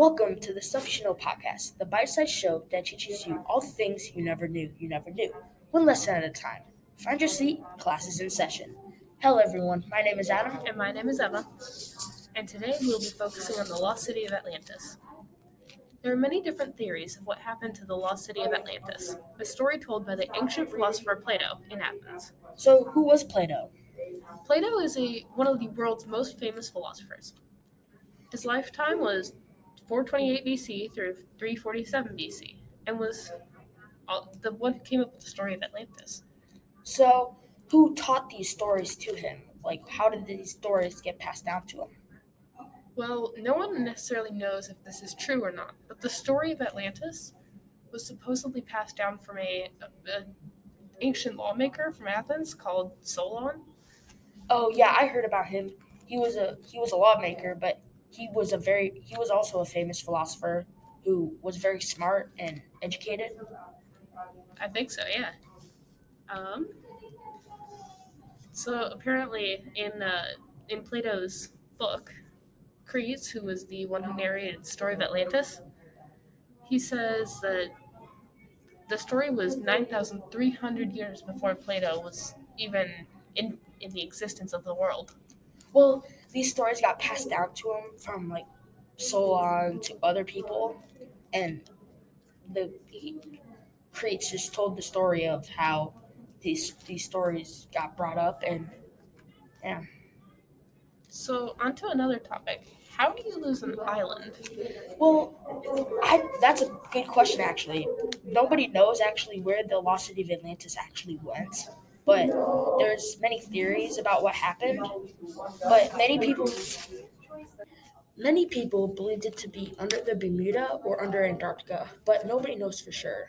Welcome to the Stuff You Know podcast, the bite sized show that teaches you all the things you never knew you never knew, one lesson at a time. Find your seat, class is in session. Hello, everyone. My name is Adam. And my name is Emma. And today we will be focusing on the lost city of Atlantis. There are many different theories of what happened to the lost city of Atlantis, a story told by the ancient philosopher Plato in Athens. So, who was Plato? Plato is a, one of the world's most famous philosophers. His lifetime was 428 BC through 347 BC and was all, the one who came up with the story of Atlantis. So, who taught these stories to him? Like, how did these stories get passed down to him? Well, no one necessarily knows if this is true or not, but the story of Atlantis was supposedly passed down from a, a, a ancient lawmaker from Athens called Solon. Oh yeah, I heard about him. He was a he was a lawmaker, but he was a very he was also a famous philosopher who was very smart and educated. I think so, yeah. Um, so apparently, in uh, in Plato's book, Crates, who was the one who narrated the story of Atlantis, he says that the story was 9,300 years before Plato was even in, in the existence of the world. Well, these stories got passed down to him from like Solon to other people, and the he, Crates just told the story of how these these stories got brought up, and yeah. So, on to another topic. How do you lose an island? Well, I, that's a good question, actually. Nobody knows actually where the lost city of Atlantis actually went, but there's many theories about what happened. But many people, many people believed it to be under the Bermuda or under Antarctica, but nobody knows for sure.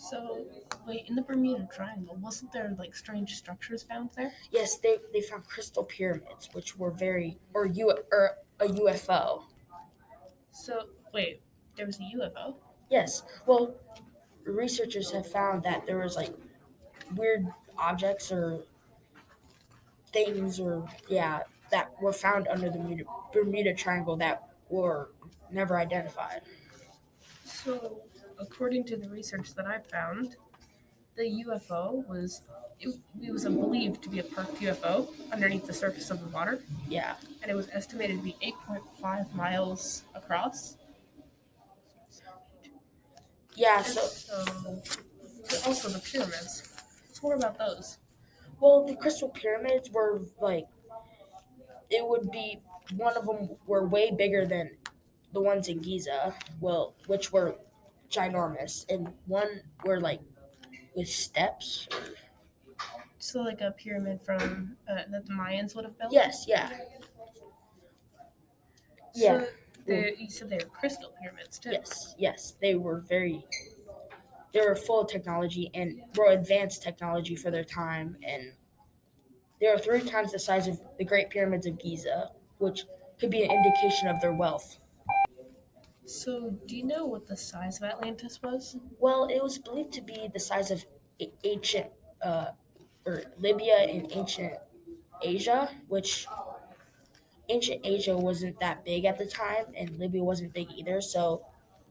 So, wait, in the Bermuda Triangle, wasn't there like strange structures found there? Yes, they, they found crystal pyramids, which were very or U or a UFO. So, wait, there was a UFO? Yes. Well, researchers have found that there was like weird objects or things or yeah that were found under the Bermuda, Bermuda Triangle that were never identified. So, according to the research that I found, the UFO was it, it was believed to be a parked UFO underneath the surface of the water, Yeah. and it was estimated to be 8.5 miles across. Yeah. And So so, also the pyramids. More about those? well, the crystal pyramids were like it would be one of them were way bigger than the ones in Giza. Well, which were ginormous, and one were like with steps. So, like a pyramid from uh, that the Mayans would have built. Yes. Yeah. Yeah. So they, you said they were crystal pyramids too. Yes, yes, they were very. They were full of technology and were advanced technology for their time, and they were three times the size of the Great Pyramids of Giza, which could be an indication of their wealth. So, do you know what the size of Atlantis was? Well, it was believed to be the size of ancient, uh, or Libya in ancient Asia, which ancient Asia wasn't that big at the time, and Libya wasn't big either. So,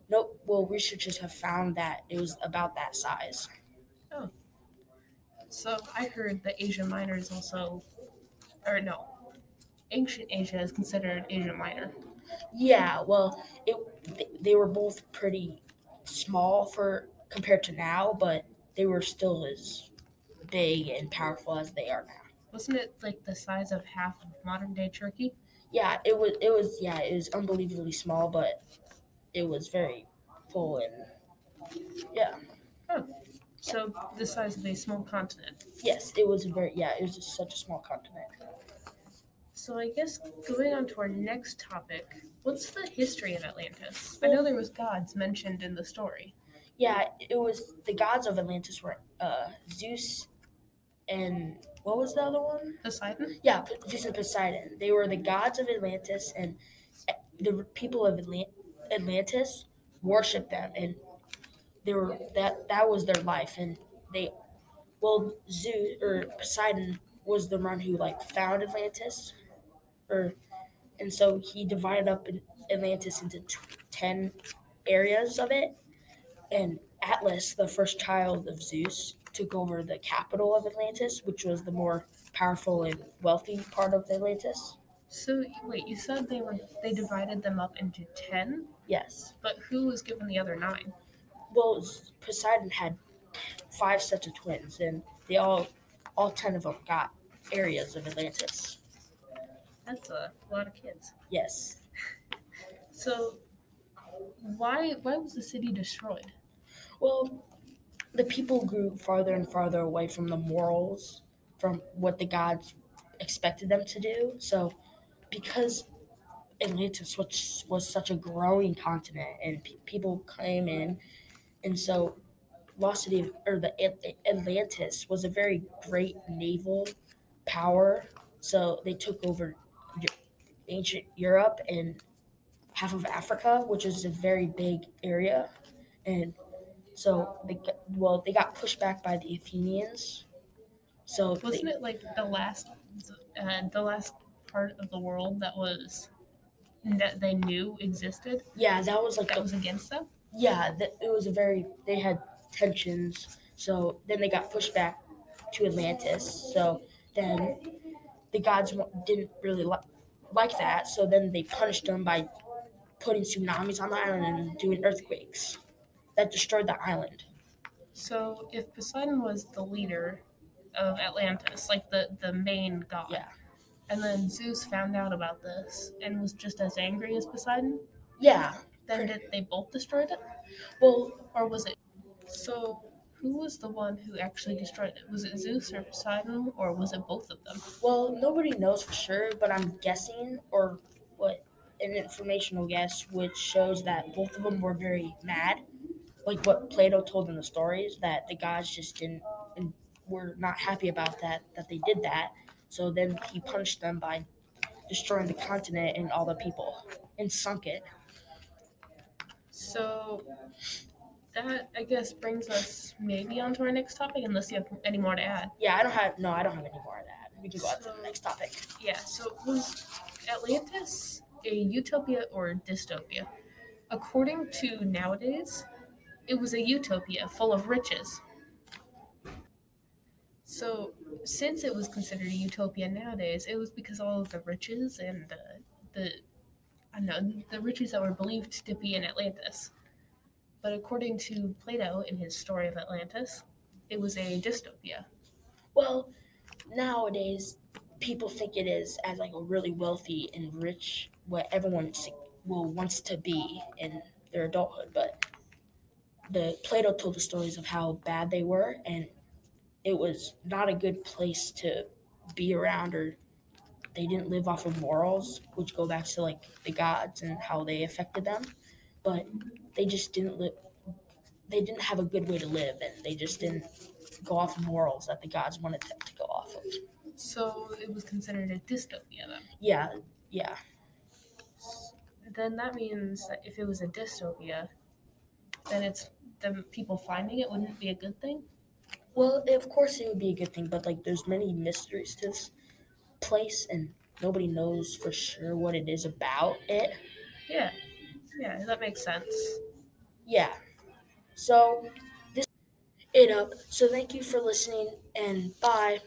nope. Well, researchers have found that it was about that size. Oh. So, I heard that Asia Minor is also, or no, ancient Asia is considered Asia Minor. Yeah, well, it they were both pretty small for compared to now, but they were still as big and powerful as they are now. Wasn't it like the size of half of modern day Turkey? Yeah, it was. It was. Yeah, it was unbelievably small, but it was very full and yeah. So, the size of a small continent. Yes, it was very. Yeah, it was just such a small continent. So, I guess going on to our next topic, what's the history of Atlantis? I know there was gods mentioned in the story. Yeah, it was the gods of Atlantis were uh, Zeus and what was the other one? Poseidon? Yeah, Zeus and Poseidon. They were the gods of Atlantis, and uh, the people of Atlant- Atlantis worshipped them, and they were that that was their life. And they, well, Zeus or Poseidon was the one who like found Atlantis, or and so he divided up Atlantis into t- ten areas of it, and Atlas, the first child of Zeus, took over the capital of Atlantis, which was the more powerful and wealthy part of Atlantis. So wait, you said they were they divided them up into ten, Yes. but who was given the other nine? Well, Poseidon had five sets of twins, and they all, all ten of them got areas of Atlantis. That's a lot of kids. Yes. So why why was the city destroyed? Well, the people grew farther and farther away from the morals, from what the gods expected them to do. So, because Atlantis was, was such a growing continent and pe- people came in, and so Lost City or the Atlantis was a very great naval power. So they took over ancient Europe and half of Africa, which is a very big area, and so they got, well they got pushed back by the Athenians. So they- Wasn't it like the last uh, the last part of the world that was that they knew existed yeah, that was like that was against them? yeah, that, it was a very they had tensions. So then they got pushed back to Atlantis. So then the gods didn't really li- like that. So then they punished them by putting tsunamis on the island and doing earthquakes that destroyed the island. So if Poseidon was the leader of Atlantis, like the the main god, Yeah. And then Zeus found out about this and was just as angry as Poseidon, Yeah. then did they both destroyed it, Well, or was it? So who was the one who actually destroyed it? Was it Zeus or Poseidon, or was it both of them? Well, nobody knows for sure, but I'm guessing, or what an informational guess, which shows that both of them were very mad, like what Plato told in the stories, that the gods just didn't and were not happy about that, that they did that. So then he punished them by destroying the continent and all the people and sunk it. So that I guess brings us maybe onto our next topic, unless you have any more to add. Yeah, I don't have no, I don't have any more of that. We can go on to the next topic. Yeah, so was Atlantis a utopia or dystopia? According to nowadays, it was a utopia full of riches. So, since it was considered a utopia nowadays, it was because all of the riches and uh, the I know the riches that were believed to be in Atlantis. But according to Plato in his story of Atlantis, it was a dystopia. Well, nowadays people think it is as like a really wealthy and rich what everyone will wants to be in their adulthood, but the Plato told the stories of how bad they were and it was not a good place to be around or they didn't live off of morals, which go back to like the gods and how they affected them. But they just didn't live they didn't have a good way to live and they just didn't go off of morals that the gods wanted them to go off of. So it was considered a dystopia then. Yeah, yeah. then that means that if it was a dystopia, then it's the people finding it wouldn't be a good thing. Well, of course it would be a good thing, but like there's many mysteries to this place and nobody knows for sure what it is about it. Yeah, yeah, that makes sense. Yeah. So this it up. So thank you for listening and bye.